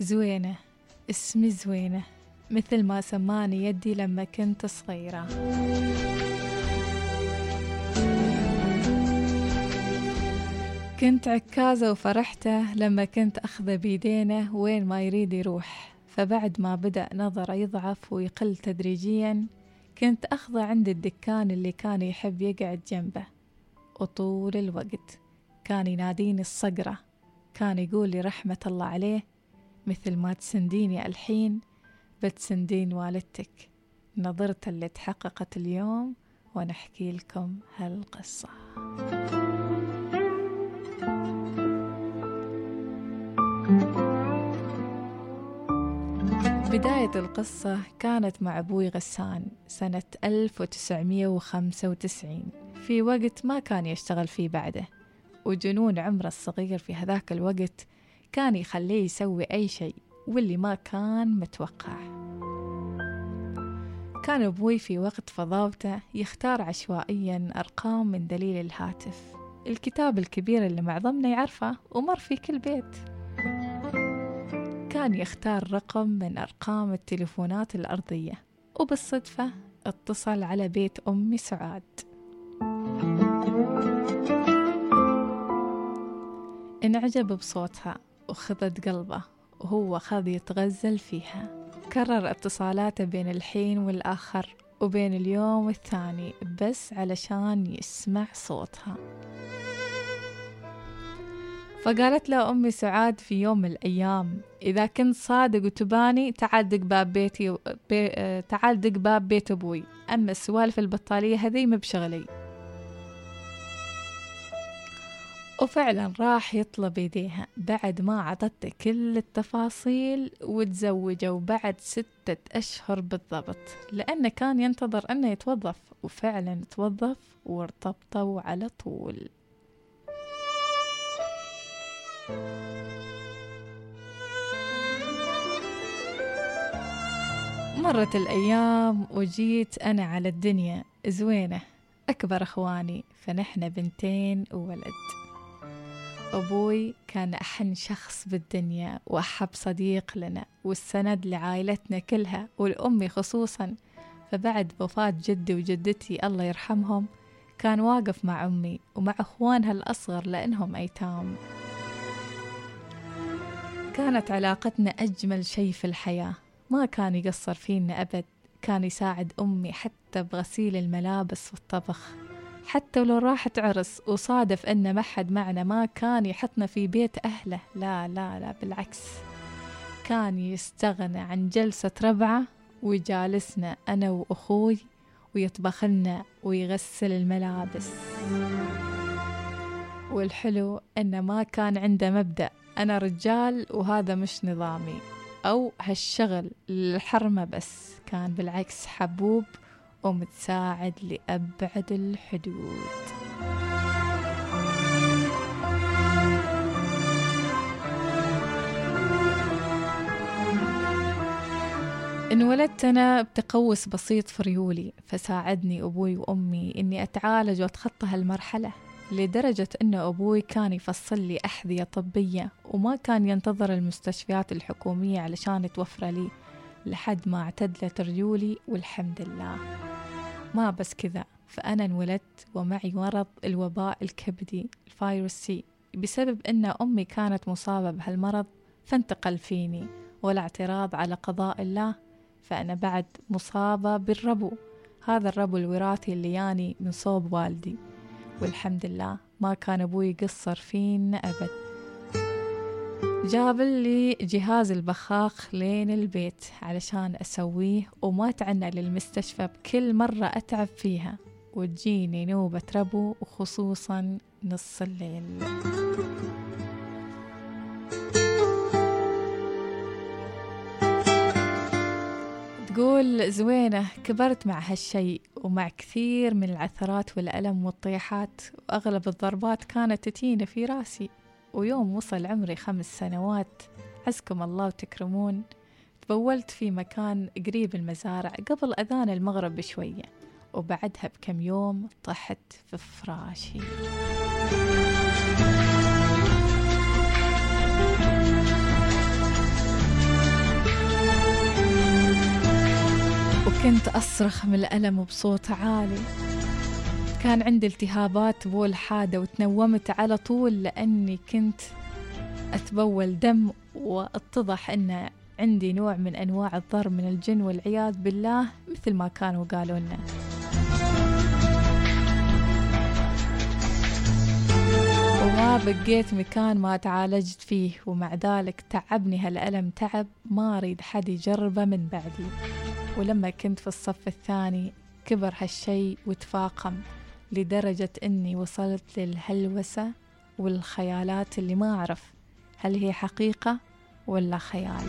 زوينة. اسمي زوينة. مثل ما سماني يدي لما كنت صغيرة. كنت عكازة وفرحتة لما كنت أخذه بيدينه وين ما يريد يروح. فبعد ما بدأ نظره يضعف ويقل تدريجيا كنت أخذه عند الدكان اللي كان يحب يقعد جنبه. وطول الوقت كان يناديني الصقرة. كان يقول لي رحمة الله عليه مثل ما تسنديني الحين بتسندين والدتك. نظرته اللي تحققت اليوم ونحكي لكم هالقصة. بداية القصة كانت مع أبوي غسان سنة 1995 في وقت ما كان يشتغل فيه بعده وجنون عمره الصغير في هذاك الوقت كان يخليه يسوي أي شيء واللي ما كان متوقع. كان أبوي في وقت فضاوته يختار عشوائيا أرقام من دليل الهاتف. الكتاب الكبير اللي معظمنا يعرفه ومر في كل بيت. كان يختار رقم من أرقام التليفونات الأرضية وبالصدفة اتصل على بيت أمي سعاد. انعجب بصوتها. وخذت قلبه وهو خذ يتغزل فيها. كرر اتصالاته بين الحين والآخر وبين اليوم والثاني بس علشان يسمع صوتها. فقالت له أمي سعاد في يوم من الأيام إذا كنت صادق وتباني تعال دق باب بيتي بي... تعال دق باب بيت أبوي. أما السوالف البطالية هذي مبشغلي وفعلا راح يطلب يديها بعد ما عطته كل التفاصيل وتزوجوا بعد ستة أشهر بالضبط لأنه كان ينتظر أنه يتوظف وفعلا توظف وارتبطوا على طول. مرت الأيام وجيت أنا على الدنيا. زوينة أكبر أخواني فنحن بنتين وولد. أبوي كان أحن شخص بالدنيا وأحب صديق لنا والسند لعائلتنا كلها ولأمي خصوصا. فبعد وفاة جدي وجدتي الله يرحمهم كان واقف مع أمي ومع أخوانها الأصغر لأنهم أيتام. كانت علاقتنا أجمل شيء في الحياة. ما كان يقصر فينا أبد كان يساعد أمي حتى بغسيل الملابس والطبخ. حتى ولو راحت عرس وصادف أن ما حد معنا ما كان يحطنا في بيت أهله. لا لا لا بالعكس. كان يستغنى عن جلسة ربعة ويجالسنا أنا وأخوي ويطبخ لنا ويغسل الملابس. والحلو أنه ما كان عنده مبدأ. أنا رجال وهذا مش نظامي. أو هالشغل للحرمة بس. كان بالعكس حبوب ومتساعد لأبعد الحدود. انولدت أنا بتقوس بسيط في ريولي فساعدني أبوي وأمي إني أتعالج وأتخطى هالمرحلة لدرجة أن أبوي كان يفصل لي أحذية طبية وما كان ينتظر المستشفيات الحكومية علشان توفر لي. لحد ما اعتدلت رجولي والحمد لله. ما بس كذا فأنا انولدت ومعي مرض الوباء الكبدي الفيروس سي. بسبب أن أمي كانت مصابة بهالمرض فانتقل فيني ولا اعتراض على قضاء الله. فأنا بعد مصابة بالربو. هذا الربو الوراثي اللي ياني من صوب والدي. والحمد لله ما كان أبوي يقصر فينا أبد. جاب لي جهاز البخاخ لين البيت علشان أسويه وما تعنى للمستشفى بكل مرة أتعب فيها. وتجيني نوبة ربو وخصوصا نص الليل. تقول زوينة كبرت مع هالشي ومع كثير من العثرات والألم والطيحات وأغلب الضربات كانت تتينا في راسي. ويوم وصل عمري خمس سنوات عزكم الله وتكرمون. تبولت في مكان قريب المزارع قبل أذان المغرب بشوية وبعدها بكم يوم طحت في فراشي. وكنت أصرخ من الألم بصوت عالي. كان عندي التهابات بول حادة وتنومت على طول لأني كنت أتبول دم واتضح أن عندي نوع من أنواع الضر من الجن والعياذ بالله مثل ما كانوا قالوا لنا. وما بقيت مكان ما تعالجت فيه ومع ذلك تعبني هالألم تعب ما أريد حد يجربه من بعدي. ولما كنت في الصف الثاني كبر هالشي وتفاقم. لدرجة أني وصلت للهلوسة والخيالات اللي ما أعرف هل هي حقيقة ولا خيال.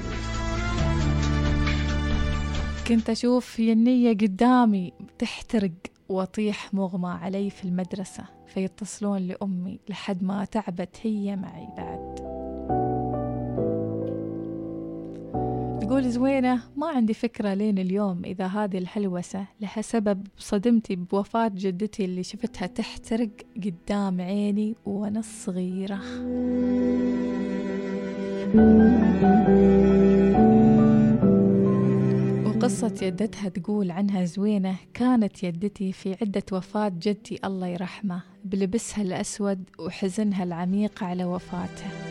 كنت أشوف النية قدامي تحترق وأطيح مغمى علي في المدرسة فيتصلون لأمي لحد ما تعبت هي معي بعد. تقول زوينة ما عندي فكرة لين اليوم إذا هذه الهلوسة لها سبب صدمتي بوفاة جدتي اللي شفتها تحترق قدام عيني وأنا صغيرة. وقصة يدتها تقول عنها زوينة كانت يدتي في عدة وفاة جدتي الله يرحمه بلبسها الأسود وحزنها العميق على وفاته.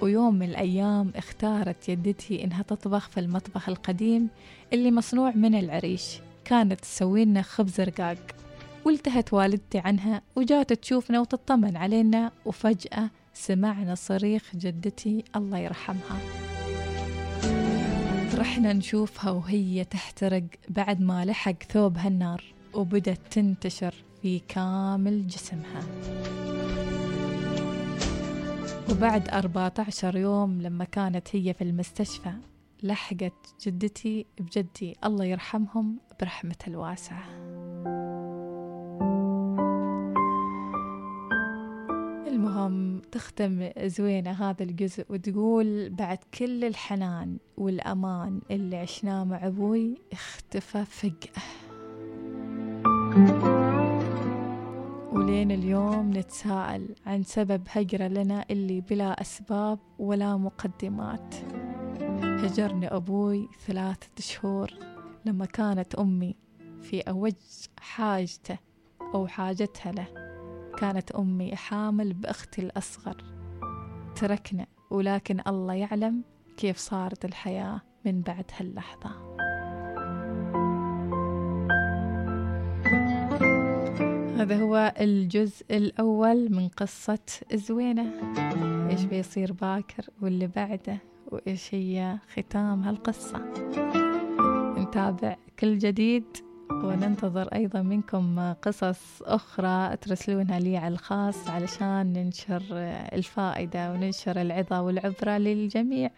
ويوم من الأيام اختارت يدتي إنها تطبخ في المطبخ القديم اللي مصنوع من العريش. كانت تسوي لنا خبز رقاق. والتهت والدتي عنها وجات تشوفنا وتطمن علينا وفجأة سمعنا صريخ جدتي الله يرحمها. رحنا نشوفها وهي تحترق بعد ما لحق ثوبها النار وبدت تنتشر في كامل جسمها. وبعد 14 يوم لما كانت هي في المستشفى لحقت جدتي بجدي الله يرحمهم برحمة الواسعة. المهم تختم زوينة هذا الجزء وتقول بعد كل الحنان والأمان اللي عشناه مع أبوي اختفى فجأة. ولين اليوم نتساءل عن سبب هجرة لنا اللي بلا أسباب ولا مقدمات. هجرني أبوي ثلاثة شهور لما كانت أمي في أوج حاجته أو حاجتها له. كانت أمي حامل بأختي الأصغر. تركنا ولكن الله يعلم كيف صارت الحياة من بعد هاللحظة. هذا هو الجزء الأول من قصة زوينة. إيش بيصير باكر واللي بعده وإيش هي ختام هالقصة. نتابع كل جديد وننتظر أيضا منكم قصص أخرى ترسلونها لي على الخاص علشان ننشر الفائدة وننشر العظة والعبرة للجميع.